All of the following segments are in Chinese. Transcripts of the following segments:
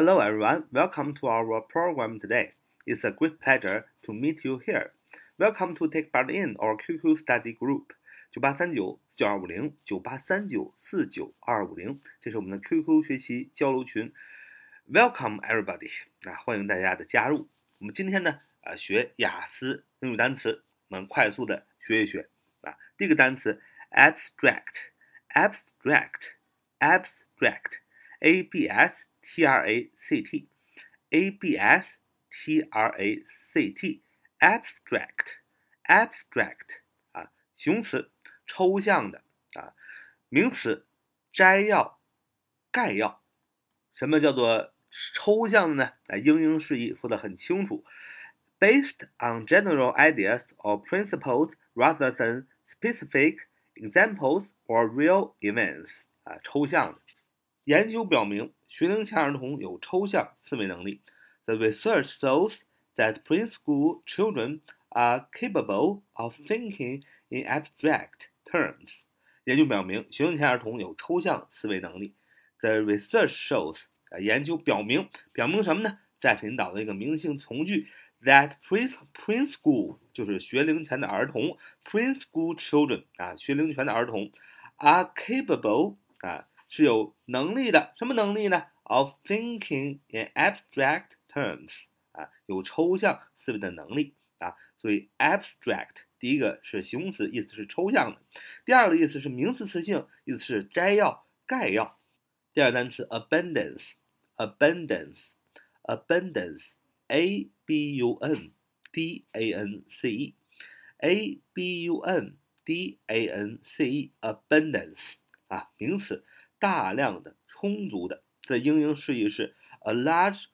Hello everyone, welcome to our program today. It's a great pleasure to meet you here. Welcome to take part in our QQ study group. 九八三九四九二五零九八三九四九二五零，这是我们的 QQ 学习交流群。Welcome everybody，啊，欢迎大家的加入。我们今天呢，啊，学雅思英语单词，我们快速的学一学。啊，第一个单词 abstract，abstract，abstract，a b s t r a c t，a b s t r a c t，abstract，abstract，啊，形容词。抽象的啊，名词摘要、概要，什么叫做抽象的呢？啊，英英释义说的很清楚，based on general ideas or principles rather than specific examples or real events 啊，抽象的。 研究表明，学龄前儿童有抽象思维能力。The research shows that preschool children are capable of thinking in abstract Terms，研究表明，学龄前儿童有抽象思维能力。The research shows，啊，研究表明，表明什么呢？在引导的一个明性从句，that pre preschool 就是学龄前的儿童，preschool children 啊，学龄前的儿童，are capable 啊， 是有能力的，什么能力呢？Of thinking in abstract terms 啊，有抽象思维的能力啊，所以 abstract。第一个是形容词，意思是抽象的；第二个意思是名词词性，意思是摘要、概要。第二个单词 abundance，abundance，abundance，a b u n d a n c e，a b u n d a n c e，abundance 啊，名词，大量的、充足的。它的英英释义是 a large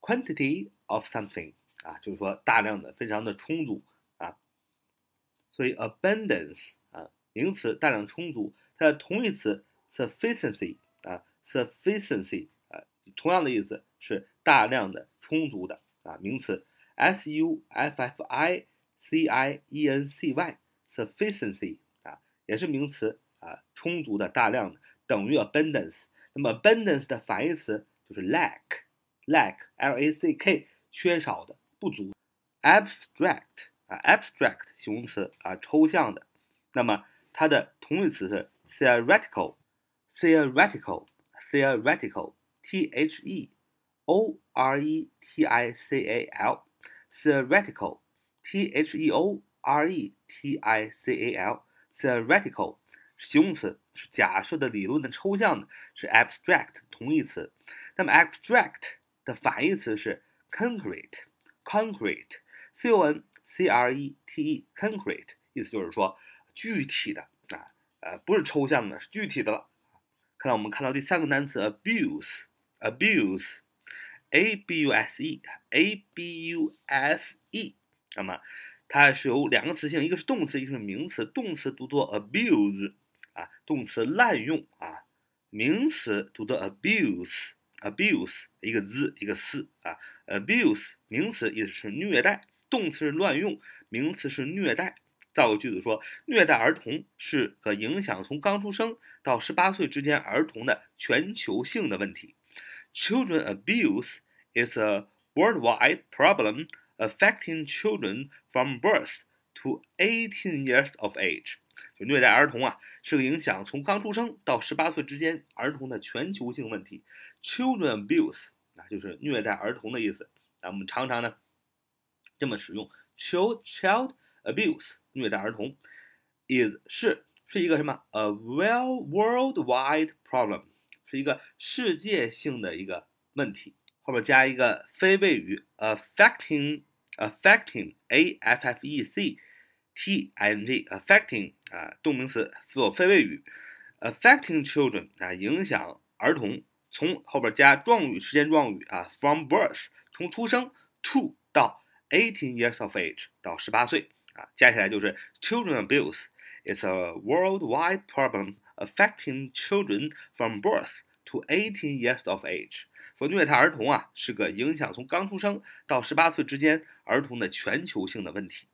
quantity of something 啊，就是说大量的、非常的充足啊。所以 abundance 啊，名词大量充足，它的同义词 sufficiency 啊，sufficiency 啊，同样的意思是大量的、充足的啊，名词 s u f f i c i e n c y sufficiency 啊，也是名词啊，充足的、大量的，等于 abundance。那么 abundance 的反义词就是 lack，lack l a c k 缺少的、不足。abstract 啊，abstract 形容词啊，抽象的。那么它的同义词是 theoretical，theoretical，theoretical，t h e o r e t i c a l，theoretical，t h e o r e t i c a l，theoretical 形容词是假设的、理论的、抽象的，是 abstract 同义词。那么 abstract 的反义词是 concrete，concrete，c o n。C R E T E，concrete，意思就是说具体的啊，呃，不是抽象的，是具体的了。看到我们看到第三个单词 abuse，abuse，A B U S E，A B U S E，那么它是有两个词性，一个是动词，一个是名词。动词读作 abuse，啊，动词滥用啊，名词读作 abuse，abuse，一个 z 一个 s 啊，abuse，名词意思是虐待。动词是乱用，名词是虐待。造个句子说，虐待儿童是个影响从刚出生到十八岁之间儿童的全球性的问题。Children abuse is a worldwide problem affecting children from birth to 18 years of age。虐待儿童啊，是个影响从刚出生到十八岁之间儿童的全球性问题。Children abuse，那就是虐待儿童的意思。那我们常常呢。这么使用，child child abuse 虐待儿童，is 是是一个什么？a well worldwide problem 是一个世界性的一个问题。后边加一个非谓语，affecting affecting a f f e c t i n g affecting 啊动名词做非谓语，affecting children 啊影响儿童。从后边加状语时间状语啊，from birth 从出生 to 到。Eighteen years of age 到十八岁啊，加起来就是 children abuse is a worldwide problem affecting children from birth to eighteen years of age。说虐待儿童啊，是个影响从刚出生到十八岁之间儿童的全球性的问题。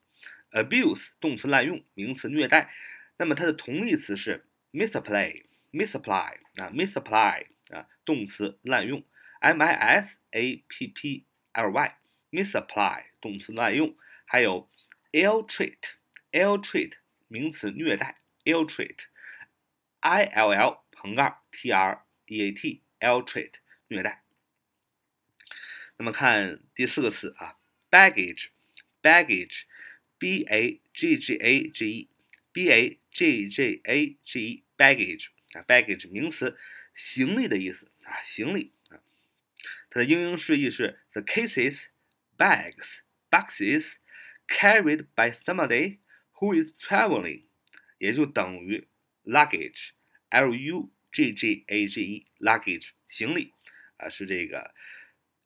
Abuse 动词滥用，名词虐待，那么它的同义词是 misapplay，misappply 啊，misappply 啊，动词滥用。 m i s a p p l y，missapply 动词滥用，还有 ill treat，ill treat 名词虐待，ill treat，i l l 横杠 t r e a t，ill treat 虐待。那么看第四个词啊 b a g g a g e b a g g a g e baggage 啊，baggage 名词，行李的意思啊，行李啊，它的英英释义是 the cases, bags, boxes carried by somebody who is traveling，也就等于 luggage，l u g g a g e，luggage 行李啊，是这个。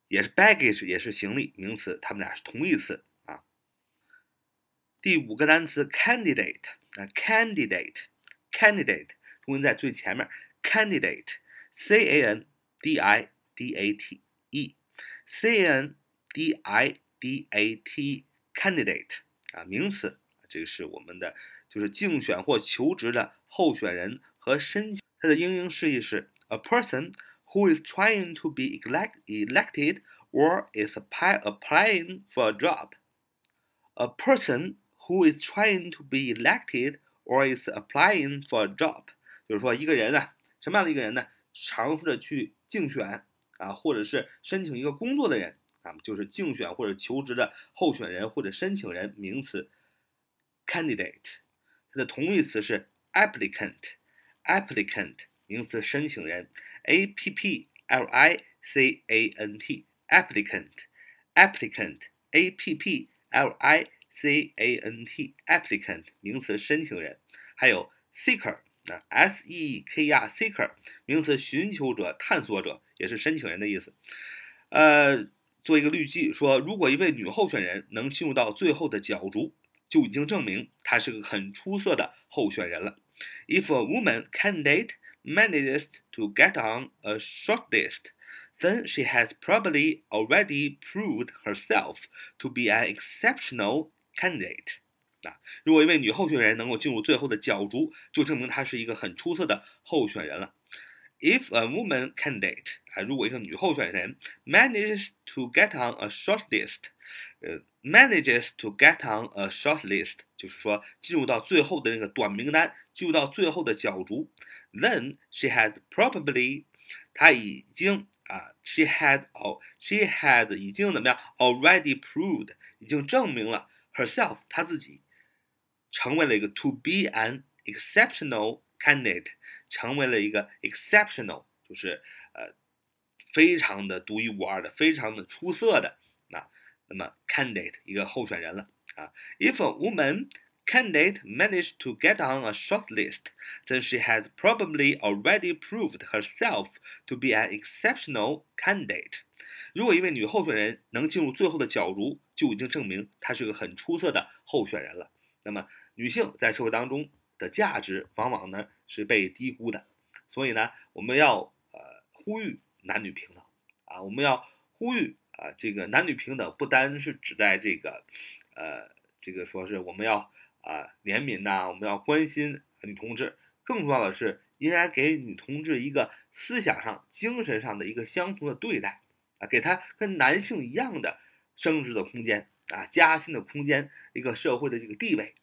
也是 baggage，也是行李名词，它们俩是同义词。第五个单词 candidate 啊，candidate，candidate 重音在最前面，candidate，c a n d i d a t e，c a n d i d a t candidate 啊，名词，这个是我们的就是竞选或求职的候选人和申请，它的英英释义是 a person。who is trying to be elect, elected or is applying for a job. A person who is trying to be elected or is applying for a job，就是说一个人呢，什么样的一个人呢？尝试着去竞选啊，或者是申请一个工作的人啊，就是竞选或者求职的候选人或者申请人，名词 candidate，它的同义词是 applicant，applicant 名词申请人。a p p l i c a n t applicant applicant a p p l i C a n t applicant 名词申请人，还有 seeker 啊 s e k e r seeker 名词寻求者、探索者，也是申请人的意思。呃，做一个例句说，如果一位女候选人能进入到最后的角逐，就已经证明她是个很出色的候选人了。If a woman candidate manages to get on a shortlist, then she has probably already proved herself to be an exceptional candidate. 啊，如果一位女候选人能够进入最后的角逐，就证明她是一个很出色的候选人了。If a woman candidate 啊，如果一个女候选人 manages to get on a shortlist，呃，manages to get on a shortlist，就是说进入到最后的那个短名单，进入到最后的角逐。then she has probably，她已经啊，she had 哦，she had 已经怎么样？already proved 已经证明了 herself 她自己成为了一个 to be an exceptional candidate，成为了一个 exceptional，就是呃非常的独一无二的，非常的出色的啊，那么 candidate 一个候选人了啊。If a woman candidate managed to get on a short list, then she has probably already proved herself to be an exceptional candidate. 如果一位女候选人能进入最后的角逐，就已经证明她是个很出色的候选人了。那么，女性在社会当中的价值往往呢是被低估的，所以呢，我们要呃呼吁男女平等啊，我们要呼吁啊，这个男女平等不单是指在这个呃这个说是我们要。啊，怜悯呐，我们要关心女同志。更重要的是，应该给女同志一个思想上、精神上的一个相同的对待啊，给他跟男性一样的升职的空间啊，加薪的空间，一个社会的这个地位。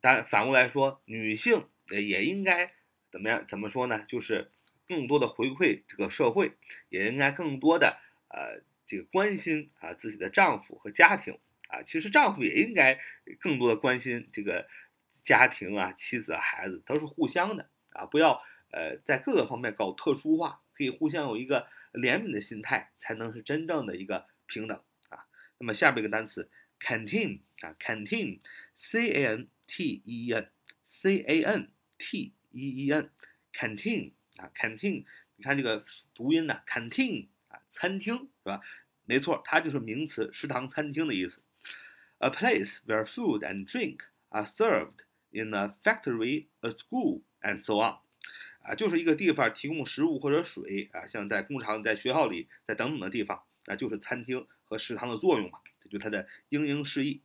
但反过来说，女性也应该怎么样？怎么说呢？就是更多的回馈这个社会，也应该更多的呃这个关心啊自己的丈夫和家庭。啊，其实丈夫也应该更多的关心这个家庭啊，妻子、孩子都是互相的啊，不要呃在各个方面搞特殊化，可以互相有一个怜悯的心态，才能是真正的一个平等啊。那么下面一个单词 canteen 啊，canteen，c a n t e n，c a n t e e n，canteen 啊，canteen，你看这个读音呢，canteen 啊，餐厅是吧？没错，它就是名词，食堂、餐厅的意思。a place where food and drink are served in a factory, a school, and so on， 啊，就是一个地方提供食物或者水啊，像在工厂、在学校里、在等等的地方，那就是餐厅和食堂的作用嘛，这就它的英英释义。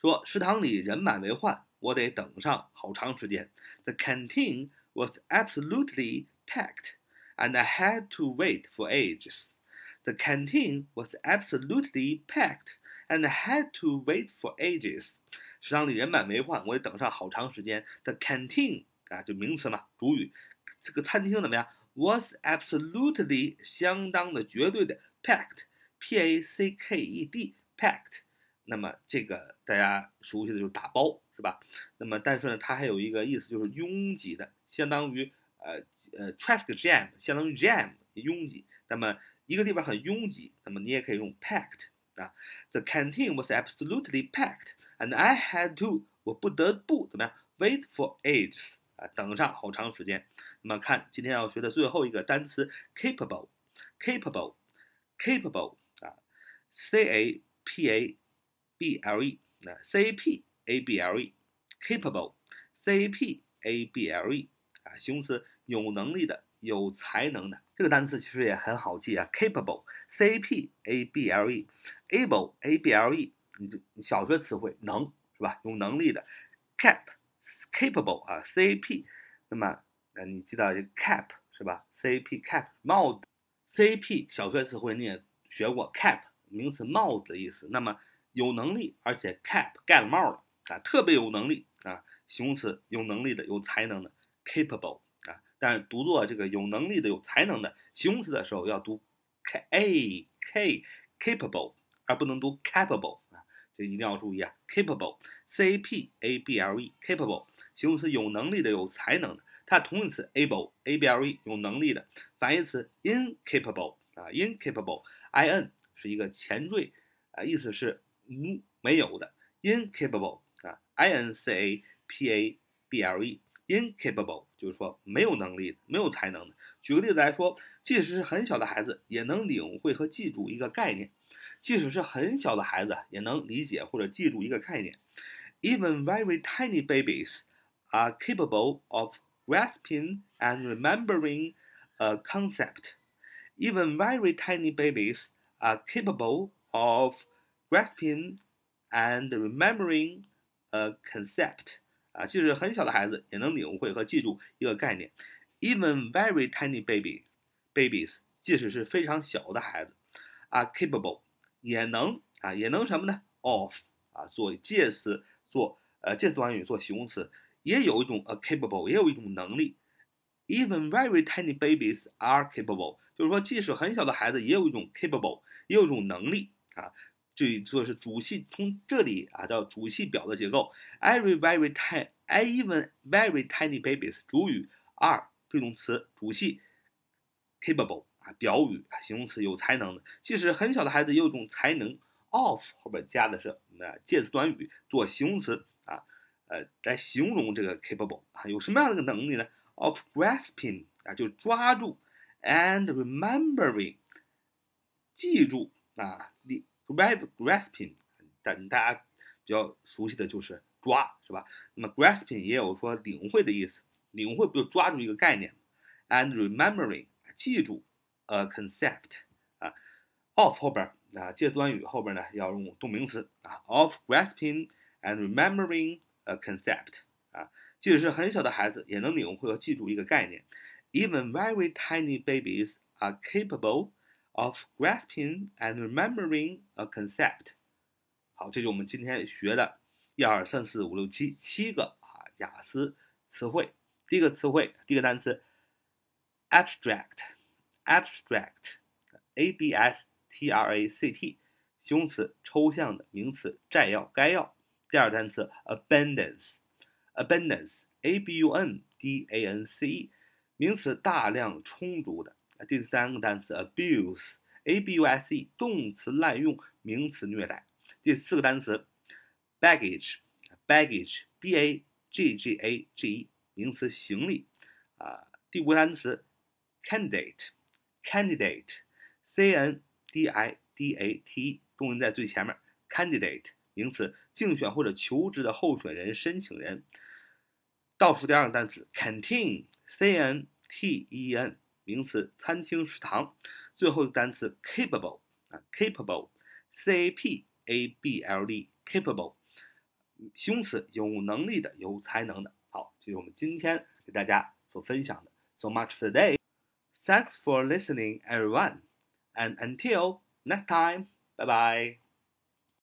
说食堂里人满为患，我得等上好长时间。The canteen was absolutely packed, and I had to wait for ages. The canteen was absolutely packed, and I had to wait for ages. 食堂里人满为患，我得等上好长时间。The canteen 啊，就名词嘛，主语。这个餐厅怎么样？Was absolutely 相当的、绝对的 packed，p a c k e d，packed。那么这个大家熟悉的就是打包，是吧？那么但是呢，它还有一个意思就是拥挤的，相当于呃呃 traffic jam，相当于 jam 拥挤。那么一个地方很拥挤，那么你也可以用 packed 啊。The canteen was absolutely packed。And I had to，我不得不怎么样？Wait for ages，啊，等上好长时间。那么看今天要学的最后一个单词，capable，capable，capable 啊，c a p a b l e，那 c a p a b l e，capable，c a p a b l e 啊，形容词，有能力的，有才能的。这个单词其实也很好记啊，capable，c a p a b l e，able，a b l e。你就小学词汇能是吧？有能力的，cap capable 啊，c a p，那么呃，你知道这 cap 是吧？c a p cap 帽子，c a p 小学词汇你也学过，cap 名词帽子的意思。那么有能力，而且 cap 盖了帽了啊，特别有能力啊，形容词有能力的，有才能的，capable 啊。但是读作这个有能力的、有才能的形容词的时候要读 k a k capable，而不能读 capable 啊。这一定要注意啊，capable，c a p a b l e，capable，形容词有能力的、有才能的。它同义词 able，a b l e，有能力的。反义词 incapable，啊，incapable，i n 是一个前缀，啊，意思是无没有的。incapable，啊，i n c a p a b l e，incapable 就是说没有能力的、没有才能的。举个例子来说，即使是很小的孩子，也能领会和记住一个概念。即使是很小的孩子也能理解或者记住一个概念。Even very tiny babies are capable of grasping and remembering a concept. Even very tiny babies are capable of grasping and remembering a concept. 啊，即使很小的孩子也能领会和记住一个概念。Even very tiny baby babies，即使是非常小的孩子，are capable 也能啊，也能什么呢？of 啊，做介词，做呃介词短语，做形容词， 也有一种 a capable，也有一种能力。Even very tiny babies are capable，就是说，即使很小的孩子也有一种 capable，也有一种能力啊。这这是主系从这里啊到主系表的结构。Every very tiny，even very tiny babies，主语 are be 动词，主系 capable。啊，表语啊，形容词有才能的，即使很小的孩子也有一种才能。of 后边加的是那介词短语做形容词啊，呃，来形容这个 capable 啊，有什么样的个能力呢？of grasping 啊，就抓住，and remembering 记住啊，grab grasping，但大家比较熟悉的就是抓，是吧？那么 grasping 也有说领会的意思，领会不就抓住一个概念？and remembering 记住。a concept 啊，of 后边啊，介词短语后边呢要用动名词啊，of grasping and remembering a concept 啊，即使是很小的孩子也能领会和记住一个概念。Even very tiny babies are capable of grasping and remembering a concept。好，这就是我们今天学的一二三四五六七七个啊雅思词汇。第一个词汇，第一个单词，abstract。abstract，a b s t r a c t，形容词，抽象的；名词，摘要、概要。 第二单词，abundance，abundance，a b u n d a n c e，名词，大量、充足的。第三个单词，abuse，a b u s e，动词，滥用；名词，虐待。第四个单词，baggage，baggage，b a g g a g e，名词，行李。啊，第五个单词，candidate。Candidate, c n d i d a t，动词在最前面。Candidate 名词，竞选或者求职的候选人、申请人。倒数第二个单词，Canteen, c n t e n，名词，餐厅、食堂。最后一个单词，Capable 啊，Capable, c a p a b l e, Capable，形容词，有能力的、有才能的。好，这是我们今天给大家所分享的。So much today. Thanks for listening, everyone, and until next time, bye bye.